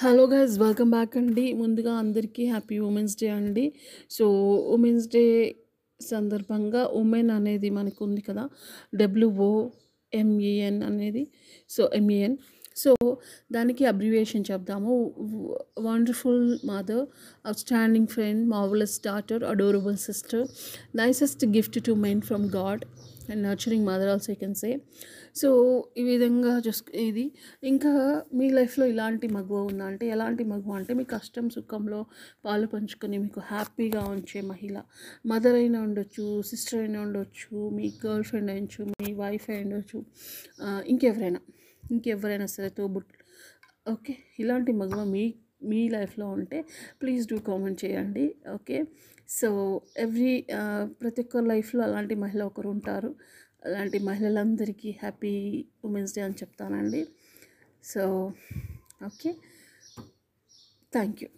Hello guys welcome back అండి. ముందుగా అందరికీ హ్యాపీ ఉమెన్స్ డే అండి. సో ఉమెన్స్ డే సందర్భంగా ఉమెన్ అనేది మనకు ఉంది కదా W O M E N అనేది. So M E N so దానికి abbreviation చెప్దాము. Wonderful mother outstanding friend marvellous daughter adorable sister nicest gift to men from God and nurturing mother also I can say so ఈ విధంగా చూస్ ఇది. ఇంకా మీ లైఫ్లో ఇలాంటి మగువ ఉందా? అంటే ఎలాంటి మగువ? అంటే మీ కష్టం సుఖంలో పాలు పంచుకొని మీకు హ్యాపీగా ఉంచే మహిళ మదర్ అయినా ఉండొచ్చు సిస్టర్ అయినా ఉండొచ్చు మీ గర్ల్ ఫ్రెండ్ అయ్యొచ్చు మీ వైఫ్ అయి ఉండొచ్చు ఇంకెవరైనా? ఇంకెవరైనా సరే తోబుట్ ఓకే? ఇలాంటి మగవ మీ మీ లైఫ్లో ఉంటే ప్లీజ్ డూ కామెంట్ చేయండి ఓకే? సో ఎవ్రీ ప్రతి ఒక్కరి లైఫ్లో అలాంటి మహిళ ఒకరు ఉంటారు. అలాంటి మహిళలందరికీ హ్యాపీ ఉమెన్స్ డే అని చెప్తానండి. So okay? Thank you.